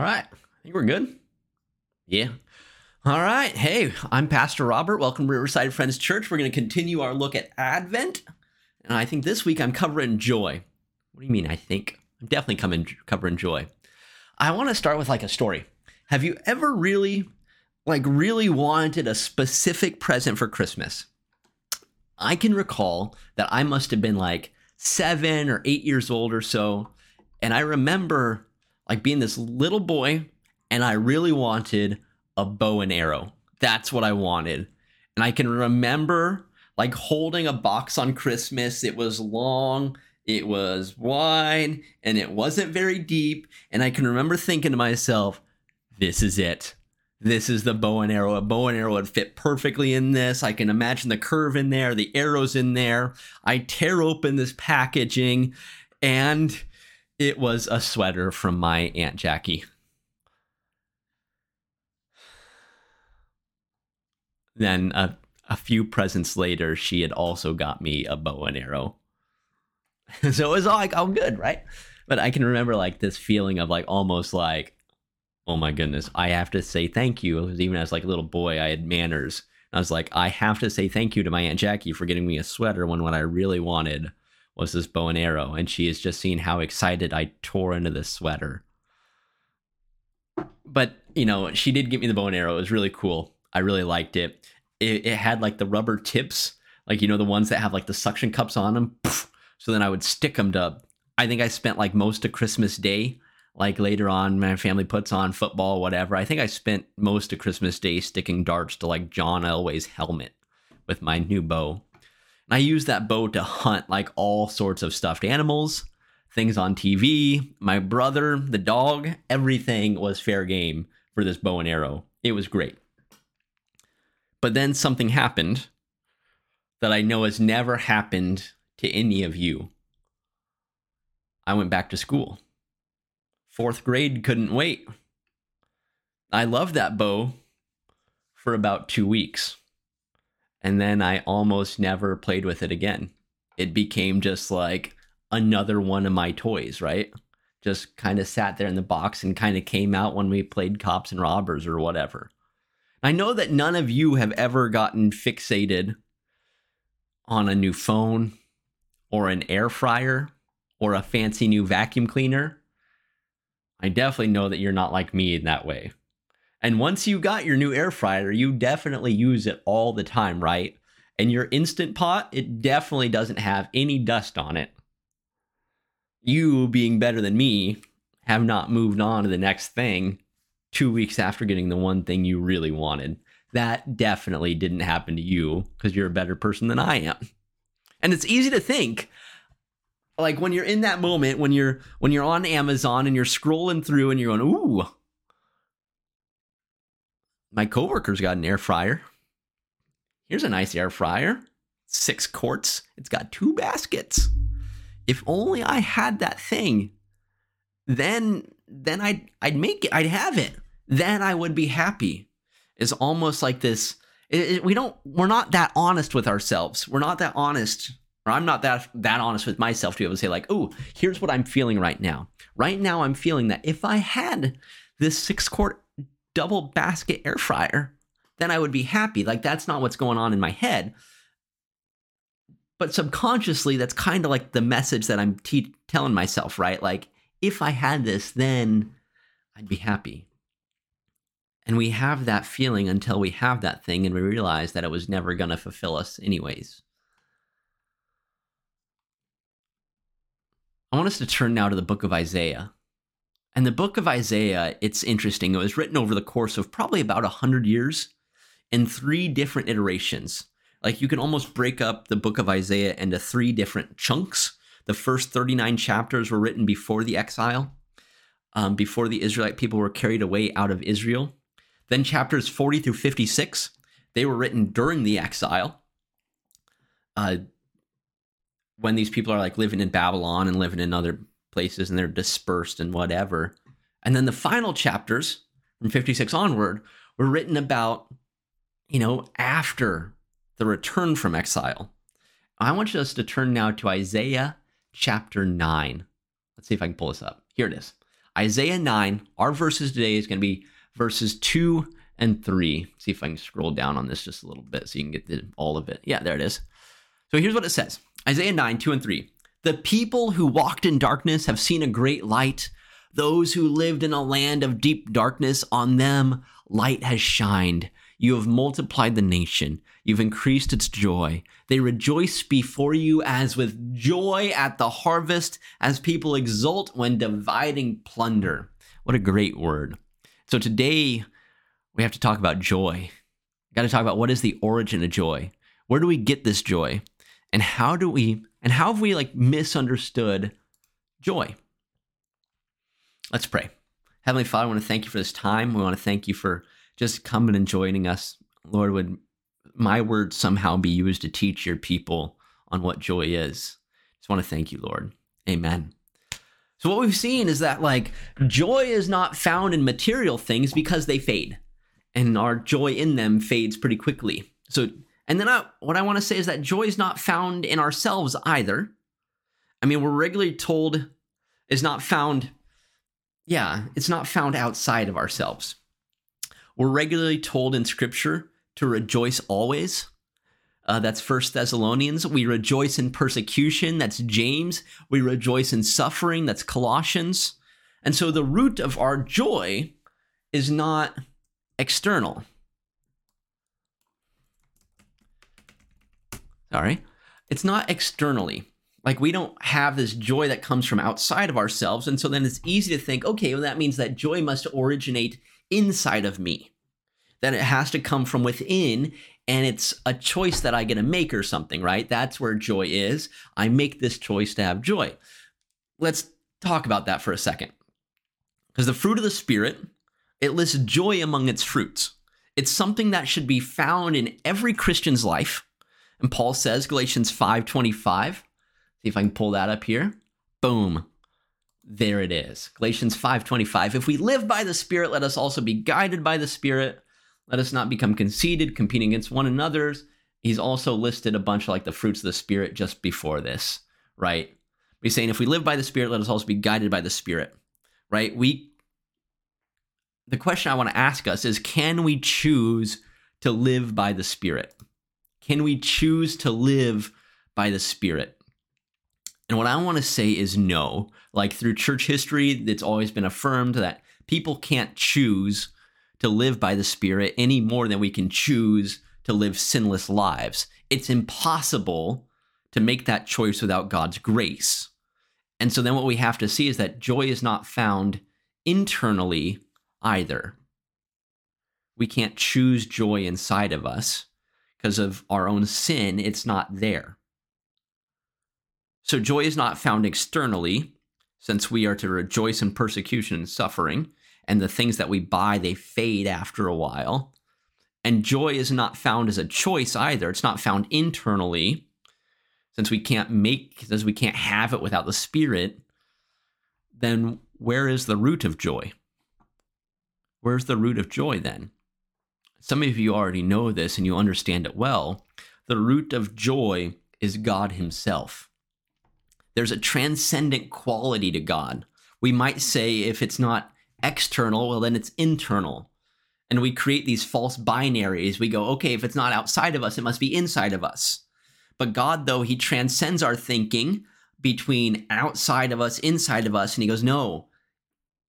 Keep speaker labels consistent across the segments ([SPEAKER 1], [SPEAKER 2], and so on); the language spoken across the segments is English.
[SPEAKER 1] All right. I think we're good. Yeah. All right. Hey, I'm Pastor Robert. Welcome to Riverside Friends Church. We're going to continue our look at Advent. And I think this week I'm covering joy. What do you mean, I think? I'm definitely coming covering joy. I want to start with like a story. Have you ever really, like, really wanted a specific present for Christmas? I can recall that I must have been like seven or eight years old or so. And I remember like being this little boy and I really wanted a bow and arrow. That's what I wanted. And I can remember like holding a box on Christmas. It was long, it was wide, and it wasn't very deep. And I can remember thinking to myself, this is it. This is the bow and arrow. A bow and arrow would fit perfectly in this. I can imagine the curve in there, the arrows in there. I tear open this packaging, and it was a sweater from my Aunt Jackie. Then a, a few presents later, she had also got me a bow and arrow. so it was all like all good, right? But I can remember like this feeling of like almost like, oh my goodness, I have to say thank you. Even as like a little boy, I had manners. I was like, I have to say thank you to my Aunt Jackie for getting me a sweater when what I really wanted was this bow and arrow. And she has just seen how excited I tore into this sweater. But, you know, she did give me the bow and arrow. It was really cool. I really liked it. It, it had like the rubber tips, like, you know, the ones that have like the suction cups on them. So then I would stick them to, I think I spent like most of Christmas Day like later on my family puts on football whatever i think i spent most of christmas day sticking darts to like john elway's helmet with my new bow i used that bow to hunt like all sorts of stuffed animals things on tv my brother the dog everything was fair game for this bow and arrow it was great but then something happened that i know has never happened to any of you i went back to school fourth grade couldn't wait. I loved that bow for about two weeks. And then I almost never played with it again. It became just like another one of my toys, right? Just kind of sat there in the box and kind of came out when we played cops and robbers or whatever. I know that none of you have ever gotten fixated on a new phone or an air fryer or a fancy new vacuum cleaner I definitely know that you're not like me in that way. And once you got your new air fryer, you definitely use it all the time, right? And your instant pot, it definitely doesn't have any dust on it. You, being better than me, have not moved on to the next thing two weeks after getting the one thing you really wanted. That definitely didn't happen to you because you're a better person than I am. And it's easy to think like when you're in that moment when you're when you're on Amazon and you're scrolling through and you're going, ooh, my coworker's got an air fryer. Here's a nice air fryer, six quarts. It's got two baskets. If only I had that thing, then then I'd I'd make it. I'd have it. Then I would be happy. It's almost like this. It, it, we don't. We're not that honest with ourselves. We're not that honest or I'm not that that honest with myself to be able to say like, "Oh, here's what I'm feeling right now." Right now I'm feeling that if I had this 6 quart double basket air fryer, then I would be happy. Like that's not what's going on in my head. But subconsciously that's kind of like the message that I'm te- telling myself, right? Like if I had this, then I'd be happy. And we have that feeling until we have that thing and we realize that it was never going to fulfill us anyways. I want us to turn now to the book of Isaiah. And the book of Isaiah, it's interesting. It was written over the course of probably about 100 years in three different iterations. Like you can almost break up the book of Isaiah into three different chunks. The first 39 chapters were written before the exile, um, before the Israelite people were carried away out of Israel. Then chapters 40 through 56, they were written during the exile. Uh, when these people are like living in Babylon and living in other places and they're dispersed and whatever. And then the final chapters from 56 onward were written about, you know, after the return from exile. I want us to turn now to Isaiah chapter 9. Let's see if I can pull this up. Here it is Isaiah 9, our verses today is going to be verses 2 and 3. Let's see if I can scroll down on this just a little bit so you can get the, all of it. Yeah, there it is. So here's what it says Isaiah 9, 2 and 3. The people who walked in darkness have seen a great light. Those who lived in a land of deep darkness, on them light has shined. You have multiplied the nation. You've increased its joy. They rejoice before you as with joy at the harvest, as people exult when dividing plunder. What a great word. So today we have to talk about joy. Got to talk about what is the origin of joy? Where do we get this joy? And how do we and how have we like misunderstood joy? Let's pray. Heavenly Father, I want to thank you for this time. We want to thank you for just coming and joining us. Lord, would my words somehow be used to teach your people on what joy is? Just want to thank you, Lord. Amen. So, what we've seen is that, like, joy is not found in material things because they fade, and our joy in them fades pretty quickly. So, and then I, what I want to say is that joy is not found in ourselves either. I mean, we're regularly told is not found yeah, it's not found outside of ourselves. We're regularly told in Scripture to rejoice always. Uh, that's First Thessalonians. We rejoice in persecution. That's James. We rejoice in suffering. That's Colossians. And so the root of our joy is not external. Sorry. It's not externally. Like we don't have this joy that comes from outside of ourselves. And so then it's easy to think, okay, well, that means that joy must originate inside of me. That it has to come from within and it's a choice that I get to make or something, right? That's where joy is. I make this choice to have joy. Let's talk about that for a second. Because the fruit of the Spirit, it lists joy among its fruits. It's something that should be found in every Christian's life. And Paul says, Galatians 5:25, See if I can pull that up here. Boom. There it is. Galatians 5:25. If we live by the Spirit, let us also be guided by the Spirit. Let us not become conceited, competing against one another's. He's also listed a bunch of like the fruits of the Spirit just before this, right? He's saying if we live by the Spirit, let us also be guided by the Spirit, right? We the question I want to ask us is can we choose to live by the Spirit? Can we choose to live by the Spirit? And what I want to say is no. Like through church history, it's always been affirmed that people can't choose to live by the Spirit any more than we can choose to live sinless lives. It's impossible to make that choice without God's grace. And so then what we have to see is that joy is not found internally either. We can't choose joy inside of us because of our own sin, it's not there. So joy is not found externally, since we are to rejoice in persecution and suffering, and the things that we buy, they fade after a while. And joy is not found as a choice either. It's not found internally, since we can't make, since we can't have it without the Spirit. Then where is the root of joy? Where's the root of joy then? Some of you already know this and you understand it well. The root of joy is God Himself. There's a transcendent quality to God. We might say if it's not external, well, then it's internal. And we create these false binaries. We go, okay, if it's not outside of us, it must be inside of us. But God, though, He transcends our thinking between outside of us, inside of us. And He goes, no,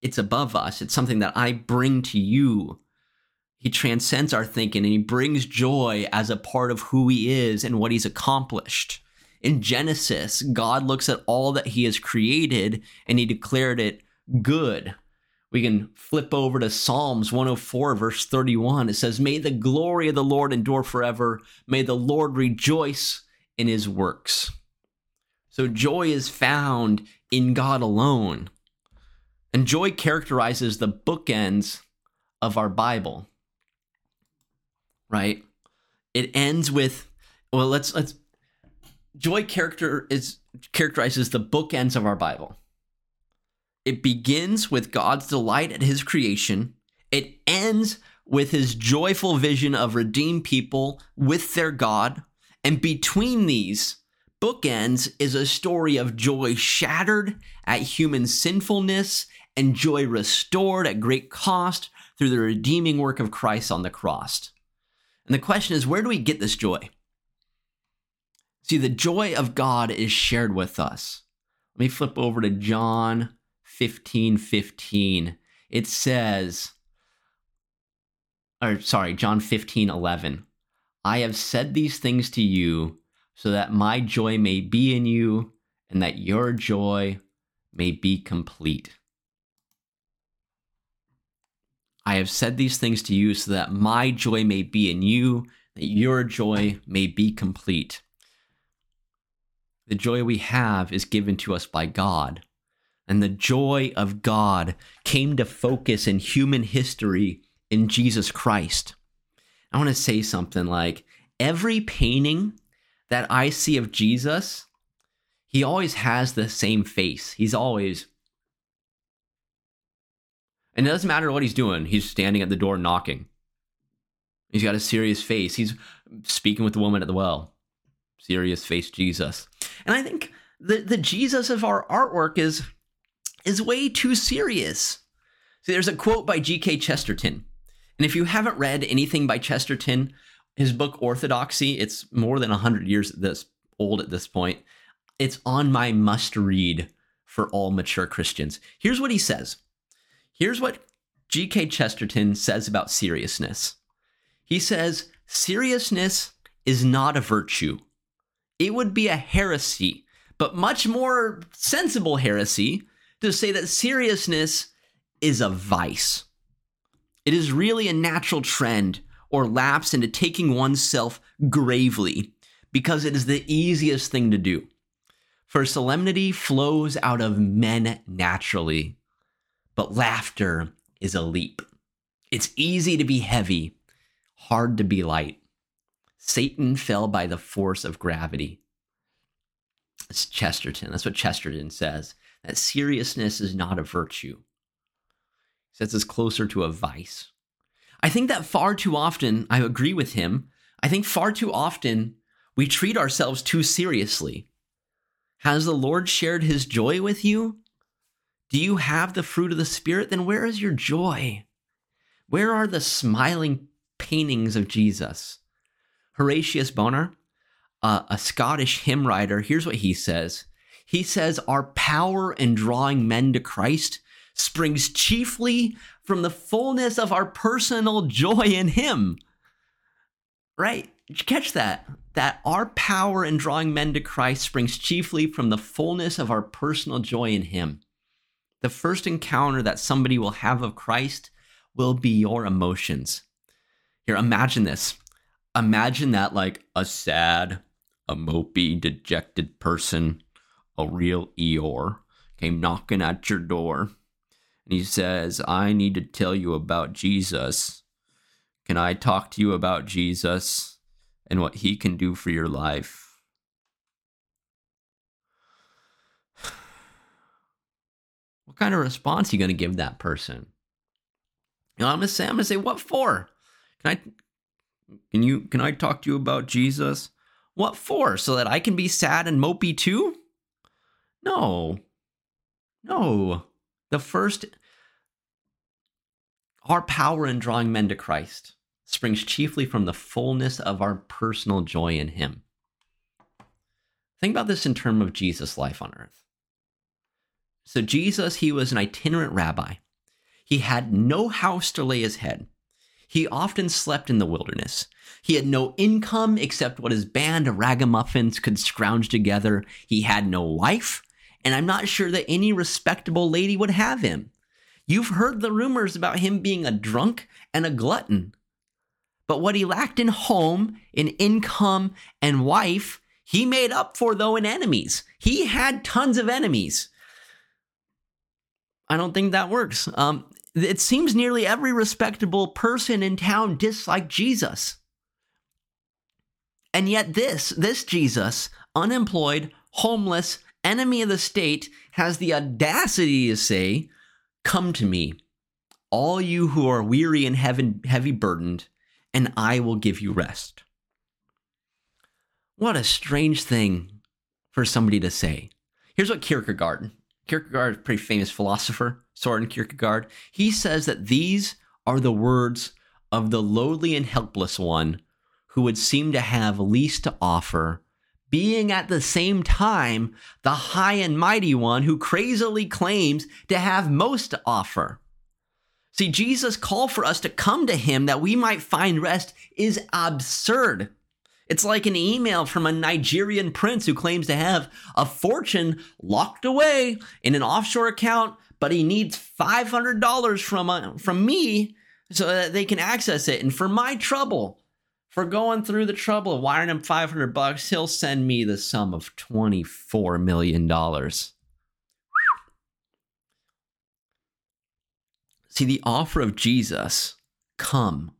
[SPEAKER 1] it's above us. It's something that I bring to you. He transcends our thinking and He brings joy as a part of who He is and what He's accomplished in Genesis, God looks at all that he has created and he declared it good. We can flip over to Psalms 104, verse 31. It says, May the glory of the Lord endure forever. May the Lord rejoice in his works. So joy is found in God alone. And joy characterizes the bookends of our Bible. Right? It ends with well let's let's joy character is characterizes the bookends of our Bible. It begins with God's delight at his creation. It ends with his joyful vision of redeemed people with their God. And between these bookends is a story of joy shattered at human sinfulness and joy restored at great cost through the redeeming work of Christ on the cross. And the question is, where do we get this joy? See, the joy of God is shared with us. Let me flip over to John 15 15. It says, or sorry, John 15 11. I have said these things to you so that my joy may be in you and that your joy may be complete. I have said these things to you so that my joy may be in you, that your joy may be complete. The joy we have is given to us by God. And the joy of God came to focus in human history in Jesus Christ. I want to say something like every painting that I see of Jesus, he always has the same face. He's always and it doesn't matter what he's doing. He's standing at the door knocking. He's got a serious face. He's speaking with the woman at the well. Serious face Jesus. And I think the, the Jesus of our artwork is is way too serious. See, there's a quote by G.K. Chesterton. And if you haven't read anything by Chesterton, his book Orthodoxy, it's more than 100 years this old at this point. It's on my must read for all mature Christians. Here's what he says Here's what G.K. Chesterton says about seriousness he says, Seriousness is not a virtue. It would be a heresy, but much more sensible heresy to say that seriousness is a vice. It is really a natural trend or lapse into taking oneself gravely because it is the easiest thing to do. For solemnity flows out of men naturally, but laughter is a leap. It's easy to be heavy, hard to be light. Satan fell by the force of gravity. It's Chesterton. That's what Chesterton says. That seriousness is not a virtue. He says it's closer to a vice. I think that far too often, I agree with him. I think far too often we treat ourselves too seriously. Has the Lord shared his joy with you? Do you have the fruit of the Spirit? Then where is your joy? Where are the smiling paintings of Jesus? Horatius Bonar, uh, a Scottish hymn writer, here's what he says. He says, Our power in drawing men to Christ springs chiefly from the fullness of our personal joy in Him. Right? Did you catch that? That our power in drawing men to Christ springs chiefly from the fullness of our personal joy in Him. The first encounter that somebody will have of Christ will be your emotions. Here, imagine this. Imagine that, like a sad, a mopey, dejected person, a real Eeyore, came knocking at your door. And he says, I need to tell you about Jesus. Can I talk to you about Jesus and what he can do for your life? What kind of response are you going to give that person? You know, I'm gonna say, I'm gonna say, what for? Can I, can you, can I talk to you about Jesus? What for? So that I can be sad and mopey too? No, no. The first, our power in drawing men to Christ springs chiefly from the fullness of our personal joy in Him. Think about this in terms of Jesus' life on earth. So, Jesus, he was an itinerant rabbi. He had no house to lay his head. He often slept in the wilderness. He had no income except what his band of ragamuffins could scrounge together. He had no wife, and I'm not sure that any respectable lady would have him. You've heard the rumors about him being a drunk and a glutton. But what he lacked in home, in income, and wife, he made up for, though, in enemies. He had tons of enemies. I don't think that works. Um, it seems nearly every respectable person in town disliked Jesus. And yet, this, this Jesus, unemployed, homeless, enemy of the state, has the audacity to say, Come to me, all you who are weary and heavy, heavy burdened, and I will give you rest. What a strange thing for somebody to say. Here's what Kierkegaard Kierkegaard is a pretty famous philosopher, Soren Kierkegaard. He says that these are the words of the lowly and helpless one who would seem to have least to offer, being at the same time the high and mighty one who crazily claims to have most to offer. See, Jesus' call for us to come to him that we might find rest is absurd. It's like an email from a Nigerian prince who claims to have a fortune locked away in an offshore account, but he needs $500 from, uh, from me so that they can access it. And for my trouble, for going through the trouble of wiring him 500 bucks, he'll send me the sum of $24 million. See, the offer of Jesus come,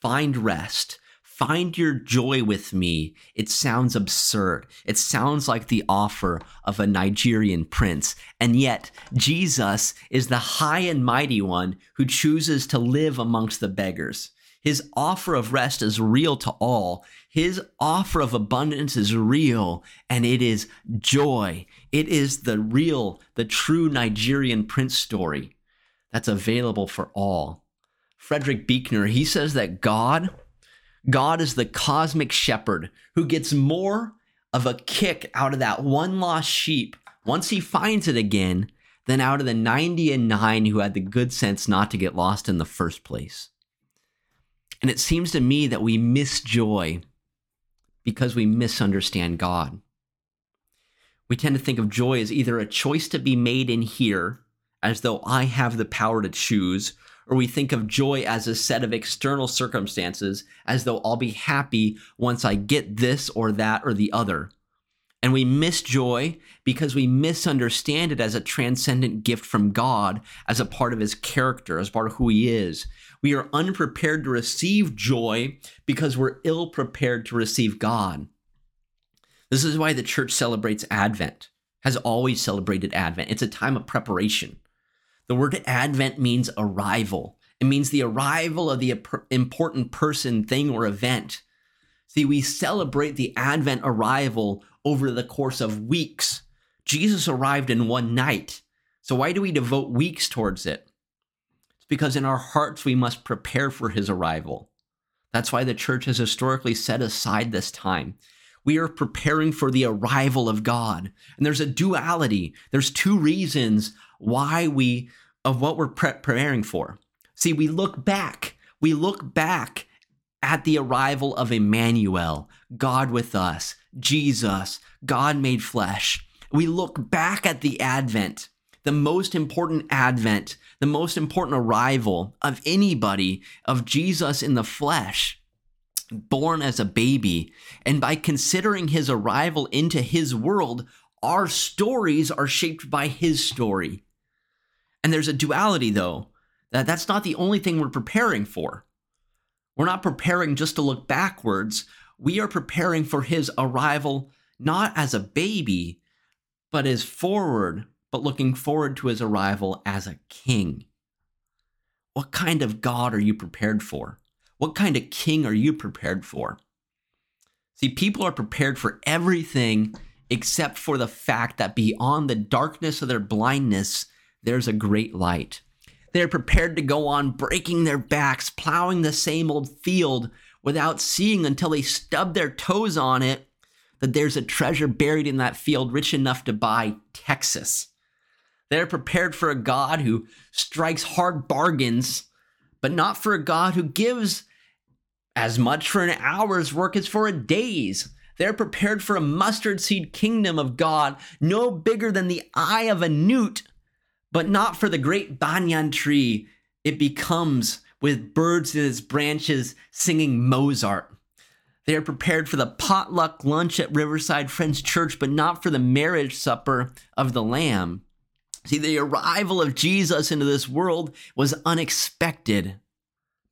[SPEAKER 1] find rest, find your joy with me. It sounds absurd. It sounds like the offer of a Nigerian prince. And yet, Jesus is the high and mighty one who chooses to live amongst the beggars. His offer of rest is real to all. His offer of abundance is real, and it is joy. It is the real, the true Nigerian prince story that's available for all. Frederick Buechner, he says that God, God is the cosmic shepherd who gets more of a kick out of that one lost sheep once he finds it again than out of the 90 and 9 who had the good sense not to get lost in the first place. And it seems to me that we miss joy because we misunderstand God. We tend to think of joy as either a choice to be made in here as though I have the power to choose, or we think of joy as a set of external circumstances, as though I'll be happy once I get this or that or the other. And we miss joy because we misunderstand it as a transcendent gift from God, as a part of his character, as part of who he is. We are unprepared to receive joy because we're ill prepared to receive God. This is why the church celebrates Advent, has always celebrated Advent. It's a time of preparation. The word Advent means arrival. It means the arrival of the important person, thing, or event. See, we celebrate the Advent arrival over the course of weeks. Jesus arrived in one night. So why do we devote weeks towards it? It's because in our hearts we must prepare for his arrival. That's why the church has historically set aside this time. We are preparing for the arrival of God. And there's a duality. There's two reasons why we of what we're pre- preparing for. See, we look back. We look back at the arrival of Emmanuel, God with us, Jesus, God made flesh. We look back at the advent, the most important advent, the most important arrival of anybody of Jesus in the flesh born as a baby. And by considering his arrival into his world, our stories are shaped by his story. And there's a duality, though, that that's not the only thing we're preparing for. We're not preparing just to look backwards. We are preparing for his arrival not as a baby, but as forward, but looking forward to his arrival as a king. What kind of God are you prepared for? What kind of king are you prepared for? See, people are prepared for everything except for the fact that beyond the darkness of their blindness, there's a great light. They're prepared to go on breaking their backs, plowing the same old field without seeing until they stub their toes on it that there's a treasure buried in that field rich enough to buy Texas. They're prepared for a God who strikes hard bargains, but not for a God who gives as much for an hour's work as for a day's. They're prepared for a mustard seed kingdom of God, no bigger than the eye of a newt, but not for the great banyan tree. It becomes with birds in its branches singing Mozart. They are prepared for the potluck lunch at Riverside Friends Church, but not for the marriage supper of the Lamb. See, the arrival of Jesus into this world was unexpected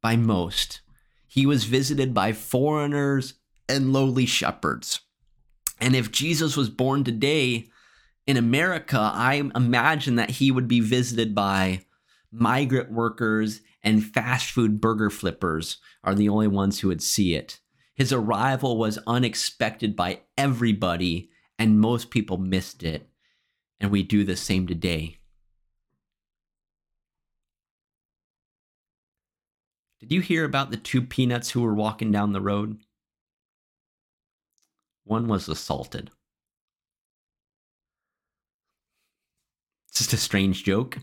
[SPEAKER 1] by most. He was visited by foreigners and lowly shepherds. And if Jesus was born today, in America, I imagine that he would be visited by migrant workers and fast food burger flippers are the only ones who would see it. His arrival was unexpected by everybody, and most people missed it. And we do the same today. Did you hear about the two peanuts who were walking down the road? One was assaulted. It's just a strange joke.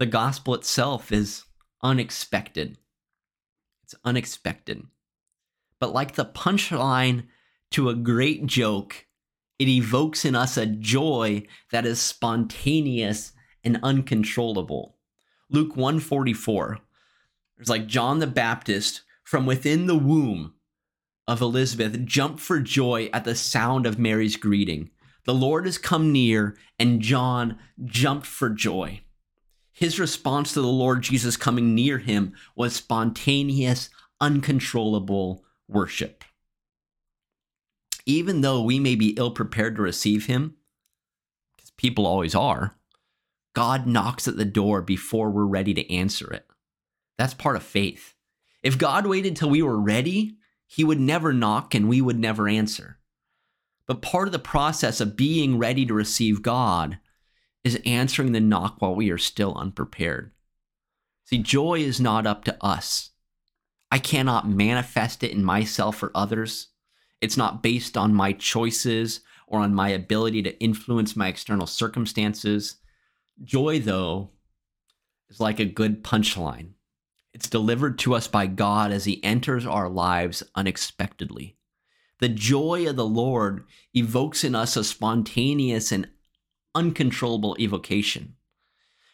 [SPEAKER 1] The gospel itself is unexpected. It's unexpected. But like the punchline to a great joke, it evokes in us a joy that is spontaneous and uncontrollable. Luke 144. There's like John the Baptist from within the womb of Elizabeth jumped for joy at the sound of Mary's greeting. The Lord has come near, and John jumped for joy. His response to the Lord Jesus coming near him was spontaneous, uncontrollable worship. Even though we may be ill prepared to receive him, because people always are, God knocks at the door before we're ready to answer it. That's part of faith. If God waited till we were ready, he would never knock and we would never answer. But part of the process of being ready to receive God is answering the knock while we are still unprepared. See, joy is not up to us. I cannot manifest it in myself or others. It's not based on my choices or on my ability to influence my external circumstances. Joy, though, is like a good punchline. It's delivered to us by God as He enters our lives unexpectedly. The joy of the Lord evokes in us a spontaneous and uncontrollable evocation.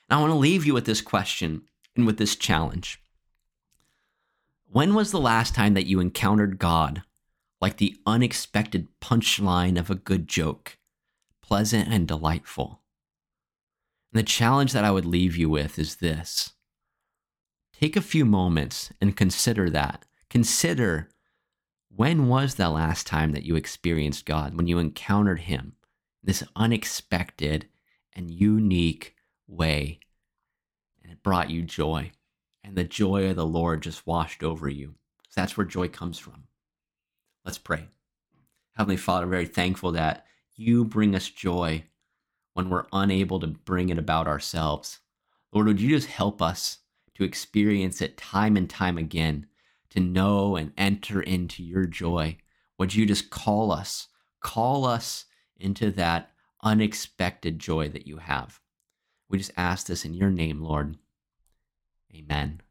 [SPEAKER 1] And I want to leave you with this question and with this challenge. When was the last time that you encountered God like the unexpected punchline of a good joke, pleasant and delightful? And the challenge that I would leave you with is this Take a few moments and consider that. Consider when was the last time that you experienced God, when you encountered Him, this unexpected and unique way, and it brought you joy, and the joy of the Lord just washed over you. So that's where joy comes from. Let's pray. Heavenly Father, very thankful that you bring us joy when we're unable to bring it about ourselves. Lord, would you just help us to experience it time and time again, to know and enter into your joy. Would you just call us, call us into that unexpected joy that you have? We just ask this in your name, Lord. Amen.